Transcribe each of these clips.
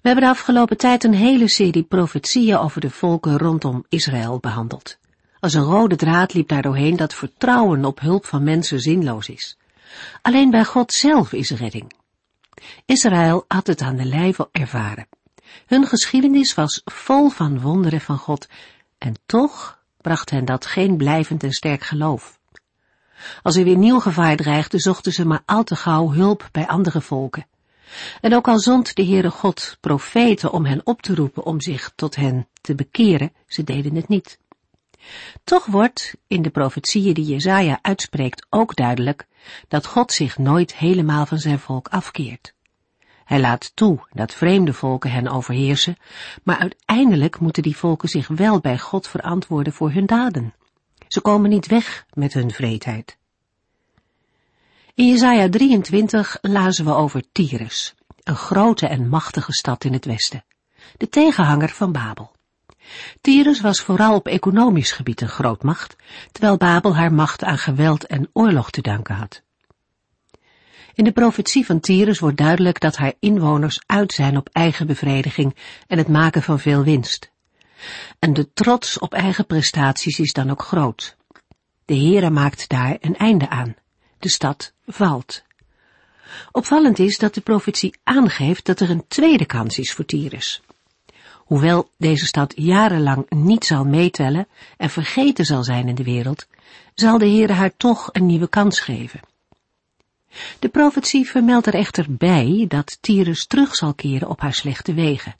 We hebben de afgelopen tijd een hele serie profetieën over de volken rondom Israël behandeld. Als een rode draad liep daar doorheen dat vertrouwen op hulp van mensen zinloos is. Alleen bij God zelf is redding. Israël had het aan de lijve ervaren. Hun geschiedenis was vol van wonderen van God en toch bracht hen dat geen blijvend en sterk geloof. Als er weer nieuw gevaar dreigde, zochten ze maar al te gauw hulp bij andere volken. En ook al zond de Heere God profeten om hen op te roepen om zich tot hen te bekeren, ze deden het niet. Toch wordt in de profetieën die Jezaja uitspreekt ook duidelijk dat God zich nooit helemaal van zijn volk afkeert. Hij laat toe dat vreemde volken hen overheersen, maar uiteindelijk moeten die volken zich wel bij God verantwoorden voor hun daden. Ze komen niet weg met hun vreedheid. In Jesaja 23 lazen we over Tyrus, een grote en machtige stad in het westen, de tegenhanger van Babel. Tyrus was vooral op economisch gebied een grootmacht, terwijl Babel haar macht aan geweld en oorlog te danken had. In de profetie van Tyrus wordt duidelijk dat haar inwoners uit zijn op eigen bevrediging en het maken van veel winst. En de trots op eigen prestaties is dan ook groot. De Heere maakt daar een einde aan. De stad valt. Opvallend is dat de profetie aangeeft dat er een tweede kans is voor Tyrus. Hoewel deze stad jarenlang niet zal meetellen en vergeten zal zijn in de wereld, zal de Heere haar toch een nieuwe kans geven. De profetie vermeldt er echter bij dat Tyrus terug zal keren op haar slechte wegen.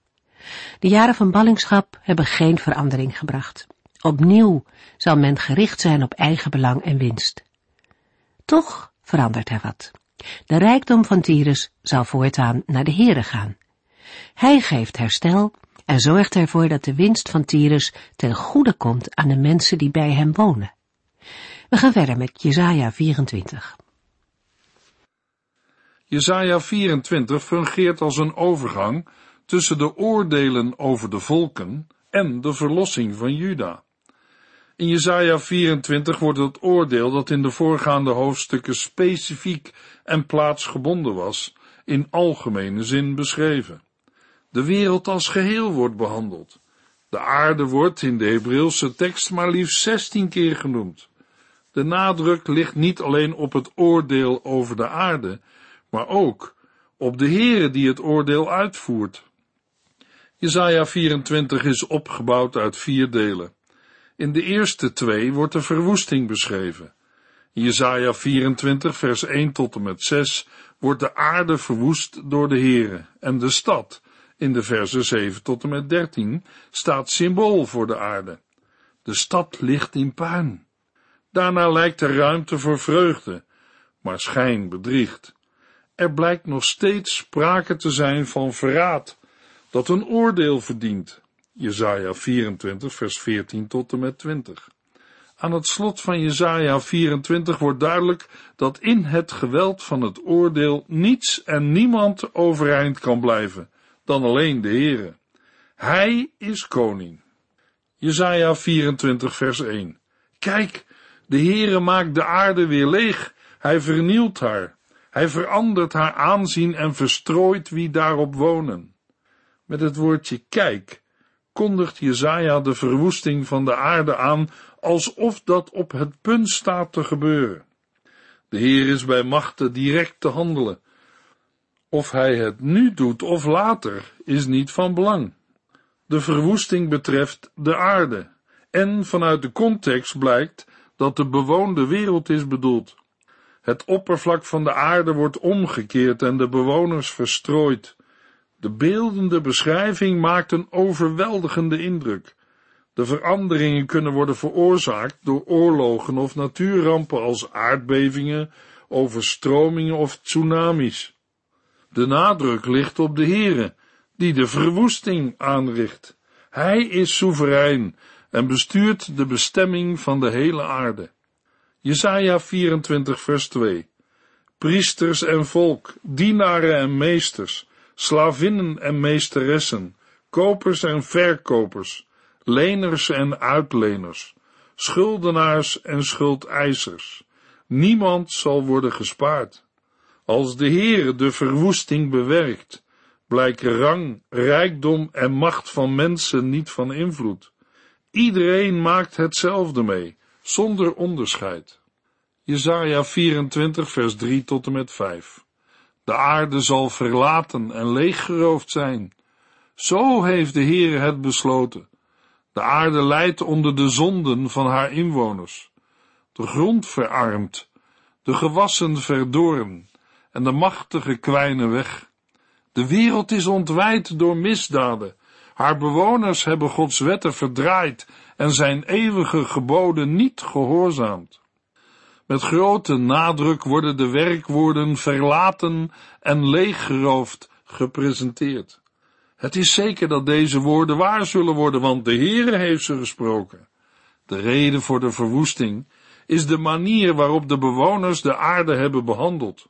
De jaren van ballingschap hebben geen verandering gebracht. Opnieuw zal men gericht zijn op eigen belang en winst. Toch verandert er wat. De rijkdom van Tyrus zal voortaan naar de Here gaan. Hij geeft herstel en zorgt ervoor dat de winst van Tyrus ten goede komt aan de mensen die bij hem wonen. We gaan verder met Jesaja 24. Jesaja 24 fungeert als een overgang tussen de oordelen over de volken en de verlossing van Juda. In Jesaja 24 wordt het oordeel dat in de voorgaande hoofdstukken specifiek en plaatsgebonden was, in algemene zin beschreven. De wereld als geheel wordt behandeld. De aarde wordt in de Hebreeuwse tekst maar liefst 16 keer genoemd. De nadruk ligt niet alleen op het oordeel over de aarde, maar ook op de Heere die het oordeel uitvoert. Jesaja 24 is opgebouwd uit vier delen. In de eerste twee wordt de verwoesting beschreven. In Jesaja 24 vers 1 tot en met 6 wordt de aarde verwoest door de Heere en de stad, in de versen 7 tot en met 13, staat symbool voor de aarde. De stad ligt in puin. Daarna lijkt er ruimte voor vreugde, maar schijn bedriegt. Er blijkt nog steeds sprake te zijn van verraad, dat een oordeel verdient. Jesaja 24, vers 14 tot en met 20. Aan het slot van Jesaja 24 wordt duidelijk dat in het geweld van het oordeel niets en niemand overeind kan blijven, dan alleen de Heere. Hij is koning. Jesaja 24, vers 1. Kijk, de Heere maakt de aarde weer leeg, hij vernielt haar, hij verandert haar aanzien en verstrooit wie daarop wonen. Met het woordje kijk kondigt Jezaja de verwoesting van de aarde aan, alsof dat op het punt staat te gebeuren. De Heer is bij machten direct te handelen. Of hij het nu doet of later, is niet van belang. De verwoesting betreft de aarde, en vanuit de context blijkt dat de bewoonde wereld is bedoeld. Het oppervlak van de aarde wordt omgekeerd en de bewoners verstrooid. De beeldende beschrijving maakt een overweldigende indruk. De veranderingen kunnen worden veroorzaakt door oorlogen of natuurrampen als aardbevingen, overstromingen of tsunamis. De nadruk ligt op de Here, die de verwoesting aanricht. Hij is soeverein en bestuurt de bestemming van de hele aarde. Jesaja 24 vers 2 Priesters en volk, dienaren en meesters, slavinnen en meesteressen, kopers en verkopers, leners en uitleners, schuldenaars en schuldeisers. Niemand zal worden gespaard. Als de Heere de verwoesting bewerkt, blijken rang, rijkdom en macht van mensen niet van invloed. Iedereen maakt hetzelfde mee, zonder onderscheid. Jesaja 24 vers 3 tot en met 5 De aarde zal verlaten en leeggeroofd zijn. Zo heeft de Heere het besloten. De aarde lijdt onder de zonden van haar inwoners. De grond verarmt, de gewassen verdorren en de machtige kwijnen weg. De wereld is ontwijd door misdaden. Haar bewoners hebben Gods wetten verdraaid en zijn eeuwige geboden niet gehoorzaamd. Met grote nadruk worden de werkwoorden verlaten en leeggeroofd gepresenteerd. Het is zeker dat deze woorden waar zullen worden, want de Heere heeft ze gesproken. De reden voor de verwoesting is de manier waarop de bewoners de aarde hebben behandeld.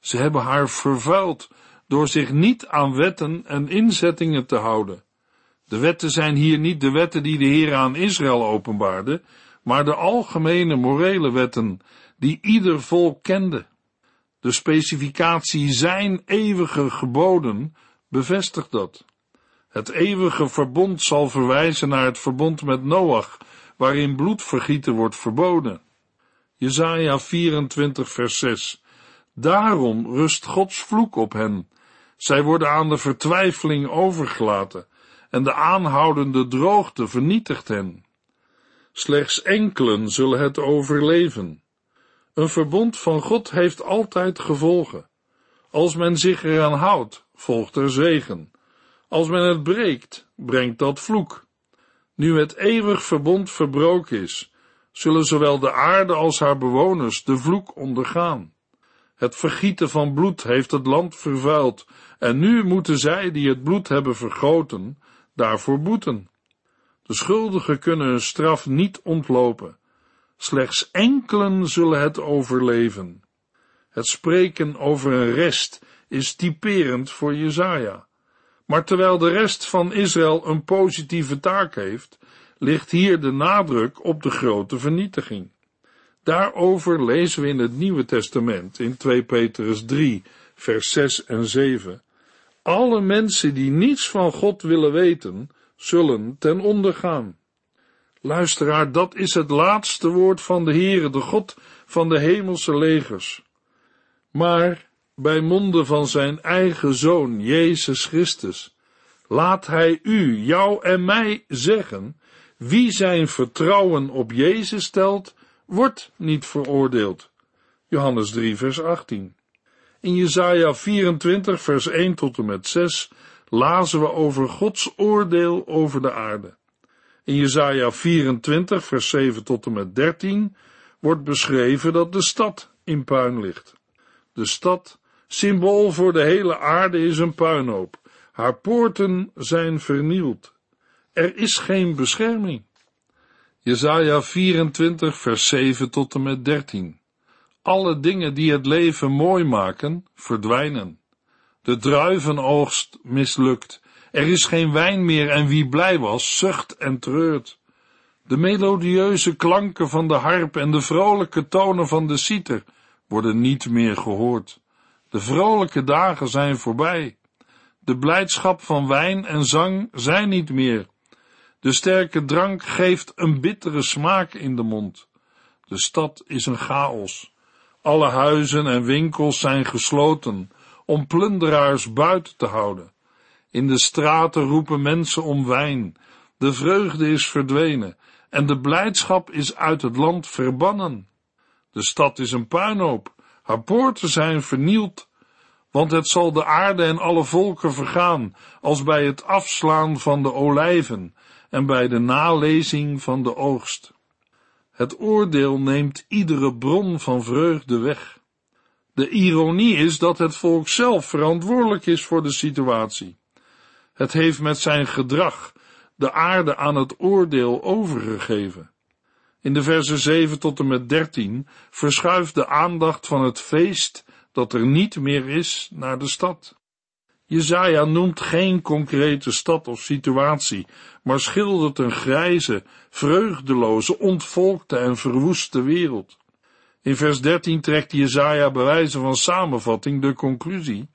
Ze hebben haar vervuild door zich niet aan wetten en inzettingen te houden. De wetten zijn hier niet de wetten die de Heer aan Israël openbaarde, maar de algemene morele wetten die ieder volk kende. De specificatie zijn eeuwige geboden bevestigt dat. Het eeuwige verbond zal verwijzen naar het verbond met Noach, waarin bloedvergieten wordt verboden. Jesaja 24 vers 6 Daarom rust Gods vloek op hen. Zij worden aan de vertwijfeling overgelaten en de aanhoudende droogte vernietigt hen. Slechts enkelen zullen het overleven. Een verbond van God heeft altijd gevolgen. Als men zich eraan houdt, volgt er zegen. Als men het breekt, brengt dat vloek. Nu het eeuwig verbond verbroken is, zullen zowel de aarde als haar bewoners de vloek ondergaan. Het vergieten van bloed heeft het land vervuild, en nu moeten zij die het bloed hebben vergoten, daarvoor boeten. De schuldigen kunnen hun straf niet ontlopen. Slechts enkelen zullen het overleven. Het spreken over een rest is typerend voor Jezaja. Maar terwijl de rest van Israël een positieve taak heeft, ligt hier de nadruk op de grote vernietiging. Daarover lezen we in het Nieuwe Testament in 2 Petrus 3, vers 6 en 7. Alle mensen die niets van God willen weten, zullen ten onder gaan. Luisteraar, dat is het laatste woord van de Heere, de God van de hemelse legers. Maar bij monden van zijn eigen zoon, Jezus Christus, laat hij u, jou en mij zeggen, wie zijn vertrouwen op Jezus stelt, wordt niet veroordeeld. Johannes 3 vers 18. In Jesaja 24 vers 1 tot en met 6 lazen we over Gods oordeel over de aarde. In Jesaja 24 vers 7 tot en met 13 wordt beschreven dat de stad in puin ligt. De stad, symbool voor de hele aarde, is een puinhoop. Haar poorten zijn vernield. Er is geen bescherming. Jesaja 24 vers 7 tot en met 13. Alle dingen die het leven mooi maken, verdwijnen. De druivenoogst mislukt. Er is geen wijn meer en wie blij was, zucht en treurt. De melodieuze klanken van de harp en de vrolijke tonen van de citer worden niet meer gehoord. De vrolijke dagen zijn voorbij. De blijdschap van wijn en zang zijn niet meer. De sterke drank geeft een bittere smaak in de mond. De stad is een chaos. Alle huizen en winkels zijn gesloten om plunderaars buiten te houden. In de straten roepen mensen om wijn. De vreugde is verdwenen en de blijdschap is uit het land verbannen. De stad is een puinhoop. Haar poorten zijn vernield want het zal de aarde en alle volken vergaan, als bij het afslaan van de olijven en bij de nalezing van de oogst. Het oordeel neemt iedere bron van vreugde weg. De ironie is dat het volk zelf verantwoordelijk is voor de situatie. Het heeft met zijn gedrag de aarde aan het oordeel overgegeven. In de versen 7 tot en met 13 verschuift de aandacht van het feest dat er niet meer is naar de stad. Jezaja noemt geen concrete stad of situatie, maar schildert een grijze, vreugdeloze, ontvolkte en verwoeste wereld. In vers 13 trekt Jezaja bij wijze van samenvatting de conclusie.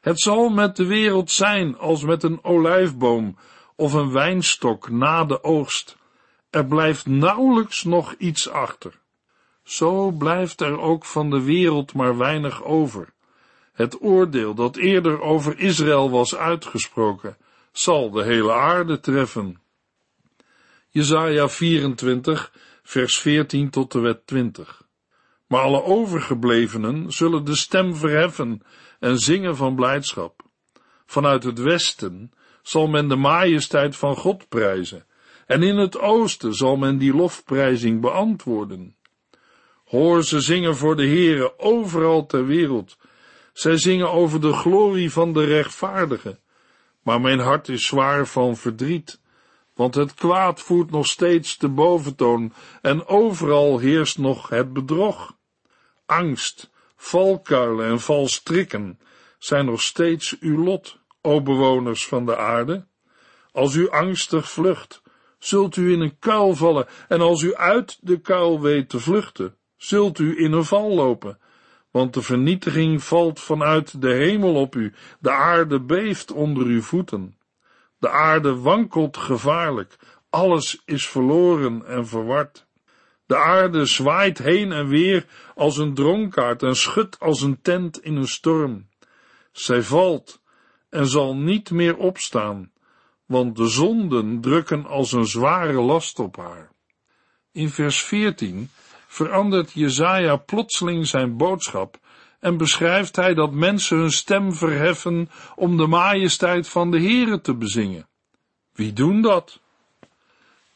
Het zal met de wereld zijn als met een olijfboom of een wijnstok na de oogst. Er blijft nauwelijks nog iets achter. Zo blijft er ook van de wereld maar weinig over. Het oordeel dat eerder over Israël was uitgesproken, zal de hele aarde treffen. Jesaja 24, vers 14 tot de wet 20. Maar alle overgeblevenen zullen de stem verheffen en zingen van blijdschap. Vanuit het westen zal men de majesteit van God prijzen, en in het oosten zal men die lofprijzing beantwoorden. Hoor ze zingen voor de Heere overal ter wereld. Zij zingen over de glorie van de rechtvaardige. Maar mijn hart is zwaar van verdriet, want het kwaad voert nog steeds de boventoon en overal heerst nog het bedrog. Angst, valkuilen en valstrikken zijn nog steeds uw lot, o bewoners van de aarde. Als u angstig vlucht, zult u in een kuil vallen, en als u uit de kuil weet te vluchten, zult u in een val lopen, want de vernietiging valt vanuit de hemel op u, de aarde beeft onder uw voeten. De aarde wankelt gevaarlijk, alles is verloren en verward. De aarde zwaait heen en weer als een dronkaard en schudt als een tent in een storm. Zij valt en zal niet meer opstaan, want de zonden drukken als een zware last op haar. In vers 14 verandert Jezaja plotseling zijn boodschap en beschrijft hij dat mensen hun stem verheffen om de majesteit van de Heere te bezingen. Wie doen dat?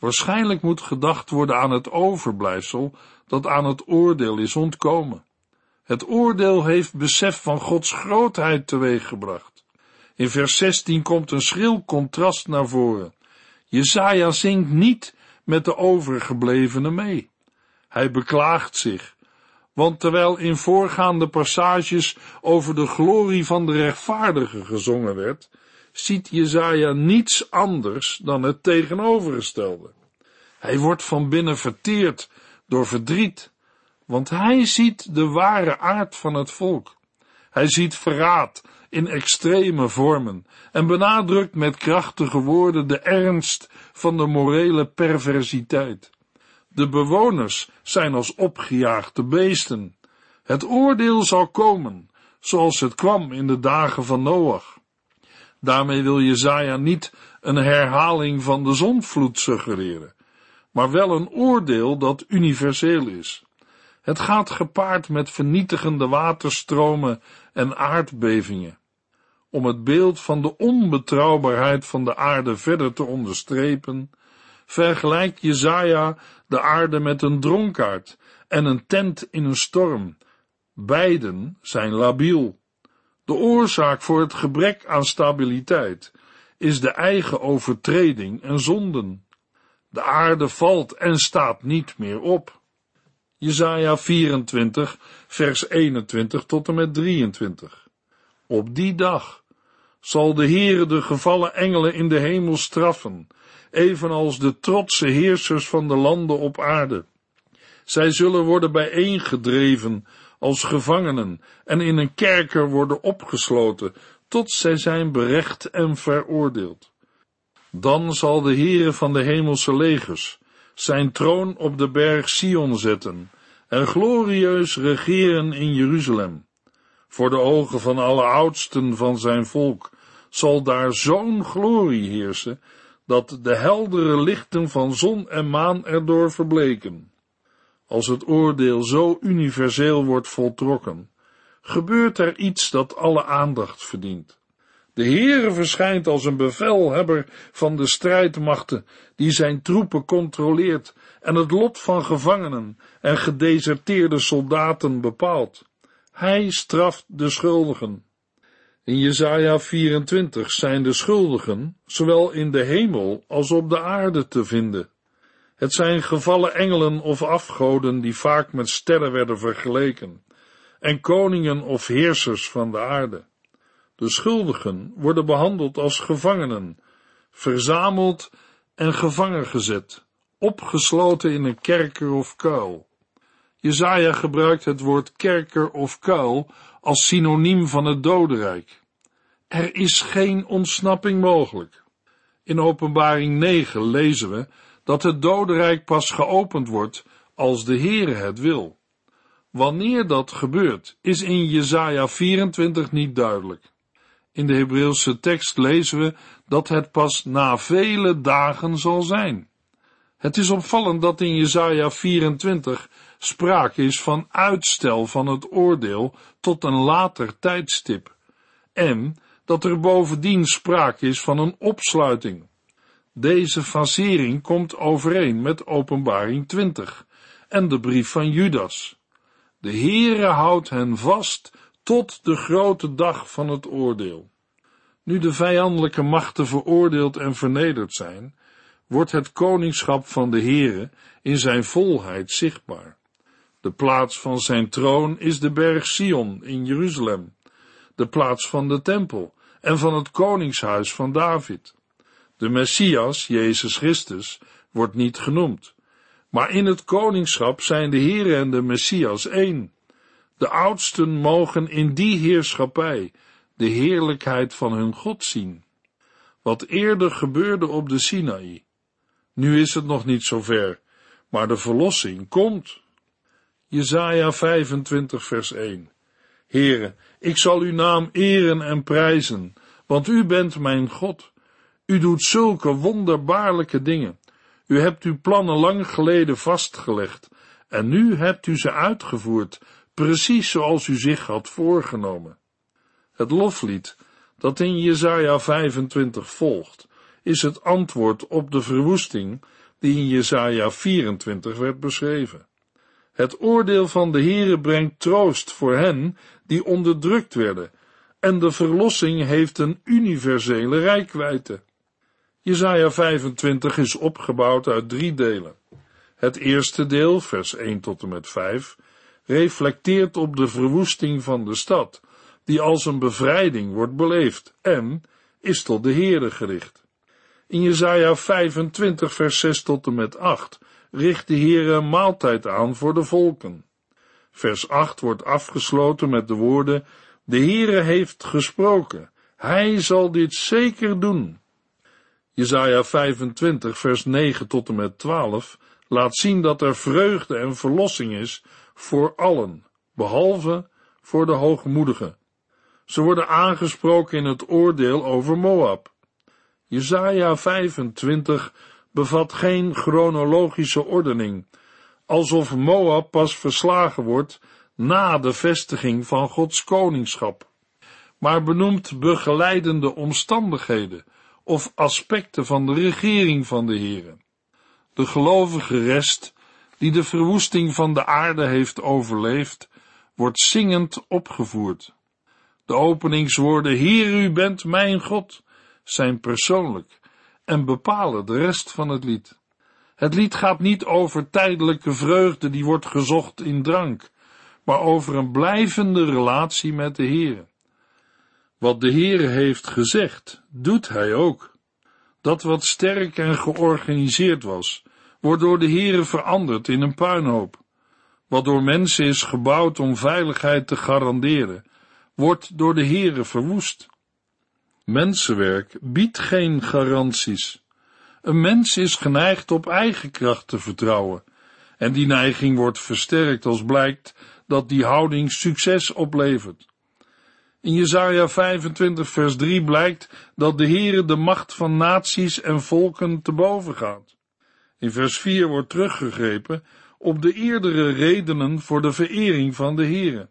Waarschijnlijk moet gedacht worden aan het overblijfsel dat aan het oordeel is ontkomen. Het oordeel heeft besef van Gods grootheid teweeggebracht. In vers 16 komt een schril contrast naar voren. Jezaja zingt niet met de overgeblevenen mee. Hij beklaagt zich, want terwijl in voorgaande passages over de glorie van de rechtvaardige gezongen werd, ziet Jezaja niets anders dan het tegenovergestelde. Hij wordt van binnen verteerd door verdriet, want hij ziet de ware aard van het volk. Hij ziet verraad in extreme vormen en benadrukt met krachtige woorden de ernst van de morele perversiteit. De bewoners zijn als opgejaagde beesten. Het oordeel zal komen, zoals het kwam in de dagen van Noach. Daarmee wil Jezaja niet een herhaling van de zondvloed suggereren, maar wel een oordeel dat universeel is. Het gaat gepaard met vernietigende waterstromen en aardbevingen. Om het beeld van de onbetrouwbaarheid van de aarde verder te onderstrepen, vergelijkt Jezaja de aarde met een dronkaard en een tent in een storm. Beiden zijn labiel. De oorzaak voor het gebrek aan stabiliteit is de eigen overtreding en zonden. De aarde valt en staat niet meer op. Jesaja 24, vers 21 tot en met 23. Op die dag zal de Heere de gevallen engelen in de hemel straffen, evenals de trotse heersers van de landen op aarde. Zij zullen worden bijeengedreven als gevangenen en in een kerker worden opgesloten, tot zij zijn berecht en veroordeeld. Dan zal de Heere van de hemelse legers zijn troon op de berg Sion zetten en glorieus regeren in Jeruzalem. Voor de ogen van alle oudsten van zijn volk zal daar zo'n glorie heersen, dat de heldere lichten van zon en maan erdoor verbleken. Als het oordeel zo universeel wordt voltrokken, gebeurt er iets dat alle aandacht verdient. De Heere verschijnt als een bevelhebber van de strijdmachten, die zijn troepen controleert en het lot van gevangenen en gedeserteerde soldaten bepaalt. Hij straft de schuldigen. In Jesaja 24 zijn de schuldigen zowel in de hemel als op de aarde te vinden. Het zijn gevallen engelen of afgoden die vaak met sterren werden vergeleken, en koningen of heersers van de aarde. De schuldigen worden behandeld als gevangenen, verzameld en gevangen gezet, opgesloten in een kerker of kuil. Jezaja gebruikt het woord kerker of kuil als synoniem van het dodenrijk. Er is geen ontsnapping mogelijk. In openbaring 9 lezen we dat het dodenrijk pas geopend wordt als de Heere het wil. Wanneer dat gebeurt, is in Jesaja 24 niet duidelijk. In de Hebreeuwse tekst lezen we dat het pas na vele dagen zal zijn. Het is opvallend dat in Jesaja 24 sprake is van uitstel van het oordeel tot een later tijdstip en dat er bovendien sprake is van een opsluiting. Deze fasering komt overeen met openbaring 20 en de brief van Judas. De Heere houdt hen vast tot de grote dag van het oordeel. Nu de vijandelijke machten veroordeeld en vernederd zijn, wordt het koningschap van de Heere in zijn volheid zichtbaar. De plaats van zijn troon is de berg Sion in Jeruzalem, de plaats van de tempel en van het koningshuis van David. De Messias, Jezus Christus, wordt niet genoemd, maar in het koningschap zijn de Heere en de Messias één. De oudsten mogen in die heerschappij de heerlijkheid van hun God zien. Wat eerder gebeurde op de Sinaï. Nu is het nog niet zo ver, maar de verlossing komt. Jesaja 25 vers 1 Heere, ik zal uw naam eren en prijzen, want u bent mijn God. U doet zulke wonderbaarlijke dingen. U hebt uw plannen lang geleden vastgelegd en nu hebt u ze uitgevoerd, precies zoals u zich had voorgenomen. Het loflied dat in Jesaja 25 volgt, is het antwoord op de verwoesting die in Jesaja 24 werd beschreven. Het oordeel van de Heere brengt troost voor hen die onderdrukt werden, en de verlossing heeft een universele rijkwijde. Jesaja 25 is opgebouwd uit drie delen. Het eerste deel, vers 1 tot en met 5, reflecteert op de verwoesting van de stad, die als een bevrijding wordt beleefd en is tot de Heere gericht. In Jesaja 25 vers 6 tot en met 8 richt de Heere een maaltijd aan voor de volken. Vers 8 wordt afgesloten met de woorden, de Heere heeft gesproken, hij zal dit zeker doen. Jesaja 25 vers 9 tot en met 12 laat zien dat er vreugde en verlossing is voor allen, behalve voor de hoogmoedigen. Ze worden aangesproken in het oordeel over Moab. Jesaja 25 bevat geen chronologische ordening, alsof Moab pas verslagen wordt na de vestiging van Gods koningschap, maar benoemt begeleidende omstandigheden of aspecten van de regering van de Heere. De gelovige rest, die de verwoesting van de aarde heeft overleefd, wordt zingend opgevoerd. De openingswoorden, Heer, u bent mijn God, zijn persoonlijk en bepalen de rest van het lied. Het lied gaat niet over tijdelijke vreugde die wordt gezocht in drank, maar over een blijvende relatie met de Heer. Wat de Heer heeft gezegd, doet hij ook. Dat wat sterk en georganiseerd was, wordt door de Heere veranderd in een puinhoop. Wat door mensen is gebouwd om veiligheid te garanderen, wordt door de Heere verwoest. Mensenwerk biedt geen garanties. Een mens is geneigd op eigen kracht te vertrouwen, en die neiging wordt versterkt als blijkt dat die houding succes oplevert. In Jesaja 25 vers 3 blijkt dat de Heere de macht van naties en volken te boven gaat. In vers 4 wordt teruggegrepen op de eerdere redenen voor de verering van de Heere.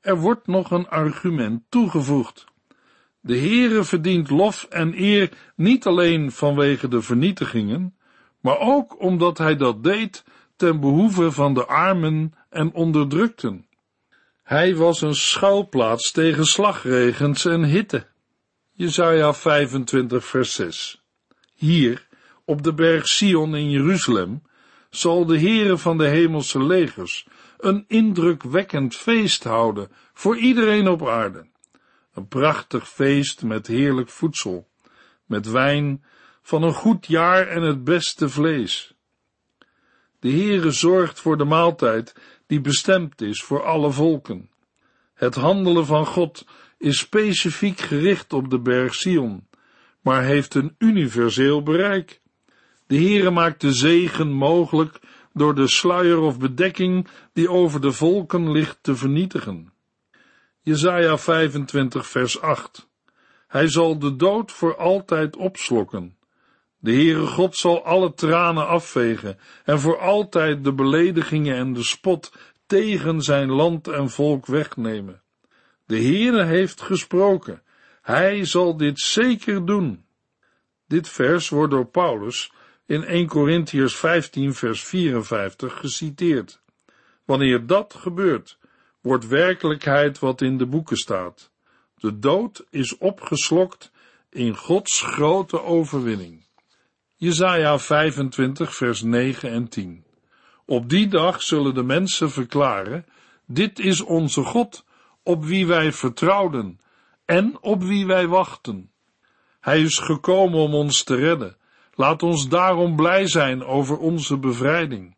Er wordt nog een argument toegevoegd. De Heere verdient lof en eer niet alleen vanwege de vernietigingen, maar ook omdat hij dat deed ten behoeve van de armen en onderdrukten. Hij was een schuilplaats tegen slagregens en hitte. Jesaja 25 vers 6 Hier, op de berg Sion in Jeruzalem, zal de Heere van de hemelse legers een indrukwekkend feest houden voor iedereen op aarde. Een prachtig feest met heerlijk voedsel, met wijn van een goed jaar en het beste vlees. De Heere zorgt voor de maaltijd die bestemd is voor alle volken. Het handelen van God is specifiek gericht op de berg Sion, maar heeft een universeel bereik. De Heere maakt de zegen mogelijk door de sluier of bedekking die over de volken ligt te vernietigen. Jesaja 25 vers 8 Hij zal de dood voor altijd opslokken. De Heere God zal alle tranen afvegen en voor altijd de beledigingen en de spot tegen zijn land en volk wegnemen. De Heere heeft gesproken. Hij zal dit zeker doen. Dit vers wordt door Paulus in 1 Corinthiërs 15 vers 54 geciteerd. Wanneer dat gebeurt, wordt werkelijkheid wat in de boeken staat. De dood is opgeslokt in Gods grote overwinning. Jesaja 25 vers 9 en 10 Op die dag zullen de mensen verklaren, dit is onze God, op wie wij vertrouwden en op wie wij wachten. Hij is gekomen om ons te redden. Laat ons daarom blij zijn over onze bevrijding.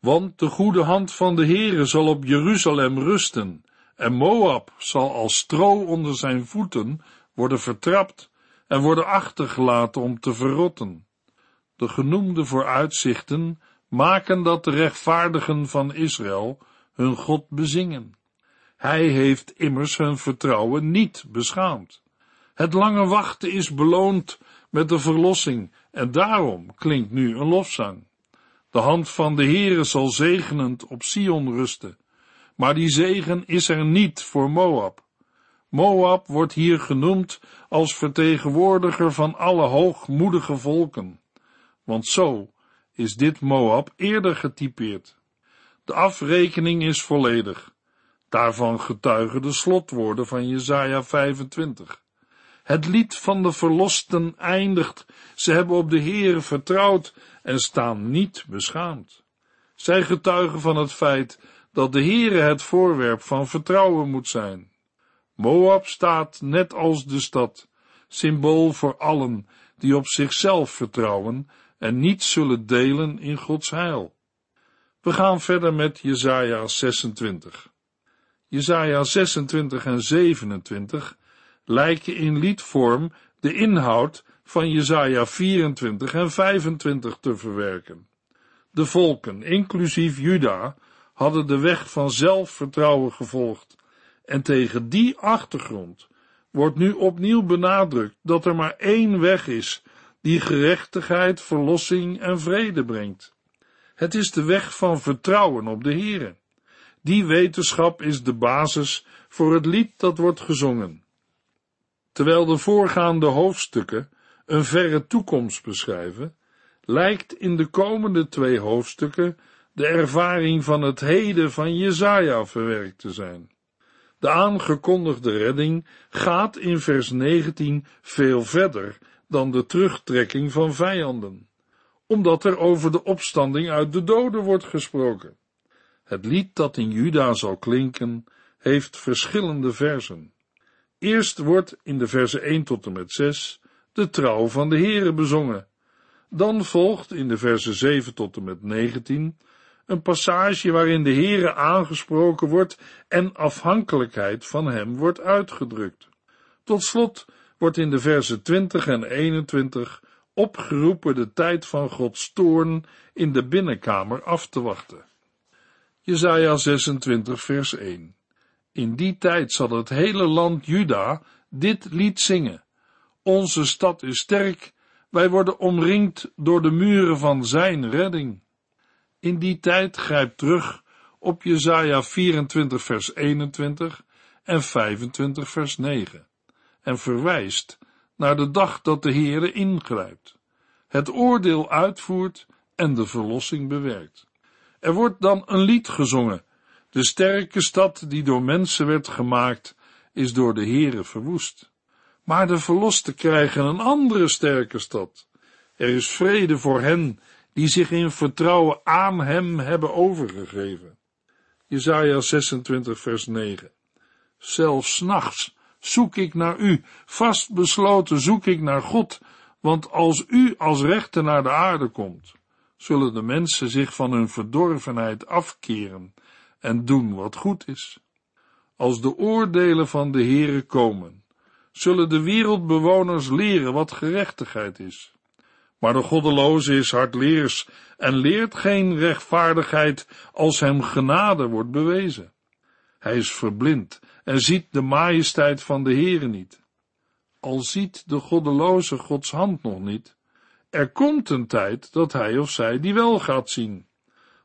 Want de goede hand van de Heere zal op Jeruzalem rusten, en Moab zal als stro onder zijn voeten worden vertrapt en worden achtergelaten om te verrotten. De genoemde vooruitzichten maken dat de rechtvaardigen van Israël hun God bezingen. Hij heeft immers hun vertrouwen niet beschaamd. Het lange wachten is beloond met de verlossing en daarom klinkt nu een lofzang. De hand van de Heere zal zegenend op Sion rusten, maar die zegen is er niet voor Moab. Moab wordt hier genoemd als vertegenwoordiger van alle hoogmoedige volken, want zo is dit Moab eerder getypeerd. De afrekening is volledig. Daarvan getuigen de slotwoorden van Jesaja 25. Het lied van de verlosten eindigt. Ze hebben op de Heere vertrouwd en staan niet beschaamd. Zij getuigen van het feit dat de Heere het voorwerp van vertrouwen moet zijn. Moab staat net als de stad, symbool voor allen die op zichzelf vertrouwen en niet zullen delen in Gods heil. We gaan verder met Jesaja 26. Jesaja 26 en 27 lijken in liedvorm de inhoud van Jesaja 24 en 25 te verwerken. De volken, inclusief Juda, hadden de weg van zelfvertrouwen gevolgd en tegen die achtergrond wordt nu opnieuw benadrukt dat er maar één weg is die gerechtigheid, verlossing en vrede brengt. Het is de weg van vertrouwen op de Heere. Die wetenschap is de basis voor het lied dat wordt gezongen. Terwijl de voorgaande hoofdstukken een verre toekomst beschrijven, lijkt in de komende twee hoofdstukken de ervaring van het heden van Jezaja verwerkt te zijn. De aangekondigde redding gaat in vers 19 veel verder dan de terugtrekking van vijanden, omdat er over de opstanding uit de doden wordt gesproken. Het lied dat in Juda zal klinken, heeft verschillende versen. Eerst wordt in de versen 1 tot en met 6 de trouw van de Heere bezongen. Dan volgt in de versen 7 tot en met 19 een passage waarin de Heere aangesproken wordt en afhankelijkheid van hem wordt uitgedrukt. Tot slot wordt in de versen 20 en 21 opgeroepen de tijd van Gods toorn in de binnenkamer af te wachten. Jesaja 26 vers 1 In die tijd zal het hele land Juda dit lied zingen. Onze stad is sterk, wij worden omringd door de muren van zijn redding. In die tijd grijpt terug op Jesaja 24 vers 21 en 25 vers 9 en verwijst naar de dag dat de Heere ingrijpt, het oordeel uitvoert en de verlossing bewerkt. Er wordt dan een lied gezongen, De sterke stad die door mensen werd gemaakt, is door de Heere verwoest. Maar de verlosten krijgen een andere sterke stad. Er is vrede voor hen die zich in vertrouwen aan hem hebben overgegeven. Jesaja 26 vers 9 Zelfs nachts zoek ik naar u, vastbesloten zoek ik naar God, want als u als rechter naar de aarde komt, zullen de mensen zich van hun verdorvenheid afkeren en doen wat goed is. Als de oordelen van de Heere komen, zullen de wereldbewoners leren wat gerechtigheid is. Maar de goddeloze is hardleers en leert geen rechtvaardigheid als hem genade wordt bewezen. Hij is verblind en ziet de majesteit van de Heere niet. Al ziet de goddeloze Gods hand nog niet, er komt een tijd dat hij of zij die wel gaat zien.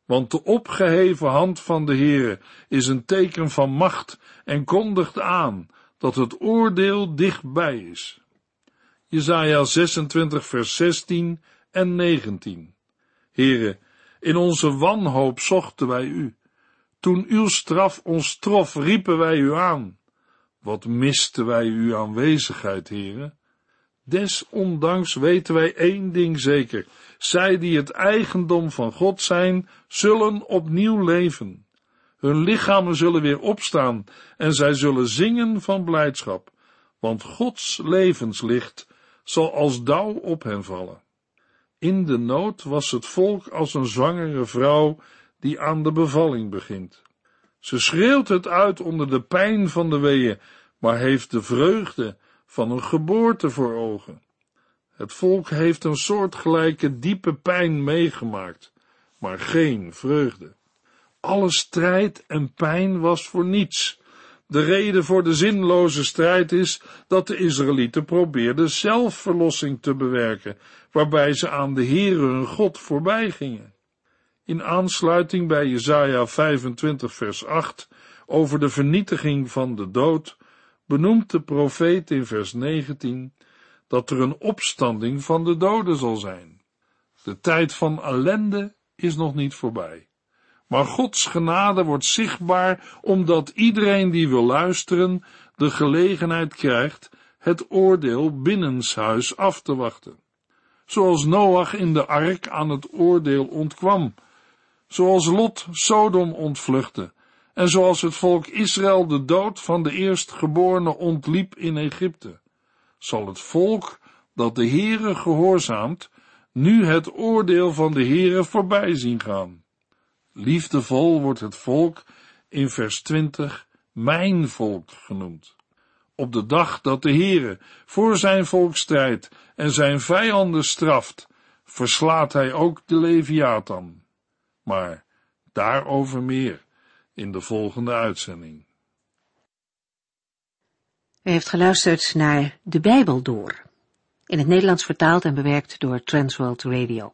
Want de opgeheven hand van de Heere is een teken van macht en kondigt aan dat het oordeel dichtbij is. Jesaja 26 vers 16 en 19. Heere, in onze wanhoop zochten wij u. Toen uw straf ons trof, riepen wij u aan. Wat misten wij uw aanwezigheid, heren? Desondanks weten wij één ding zeker. Zij die het eigendom van God zijn, zullen opnieuw leven. Hun lichamen zullen weer opstaan en zij zullen zingen van blijdschap, want Gods levenslicht zal als dauw op hen vallen. In de nood was het volk als een zwangere vrouw die aan de bevalling begint. Ze schreeuwt het uit onder de pijn van de weeën, maar heeft de vreugde van een geboorte voor ogen. Het volk heeft een soortgelijke diepe pijn meegemaakt, maar geen vreugde. Alle strijd en pijn was voor niets. De reden voor de zinloze strijd is dat de Israëlieten probeerden zelfverlossing te bewerken, waarbij ze aan de Heere hun God voorbij gingen. In aansluiting bij Jesaja 25 vers 8 over de vernietiging van de dood, benoemt de profeet in vers 19 dat er een opstanding van de doden zal zijn. De tijd van ellende is nog niet voorbij. Maar Gods genade wordt zichtbaar omdat iedereen die wil luisteren de gelegenheid krijgt het oordeel binnenshuis af te wachten. Zoals Noach in de ark aan het oordeel ontkwam, zoals Lot Sodom ontvluchtte en zoals het volk Israël de dood van de eerstgeborene ontliep in Egypte, zal het volk dat de Heere gehoorzaamt, nu het oordeel van de Heere voorbij zien gaan. Liefdevol wordt het volk in vers 20 mijn volk genoemd. Op de dag dat de Heere voor zijn volk strijdt en zijn vijanden straft, verslaat hij ook de Leviathan. Maar daarover meer in de volgende uitzending. U heeft geluisterd naar De Bijbel Door, in het Nederlands vertaald en bewerkt door Transworld Radio.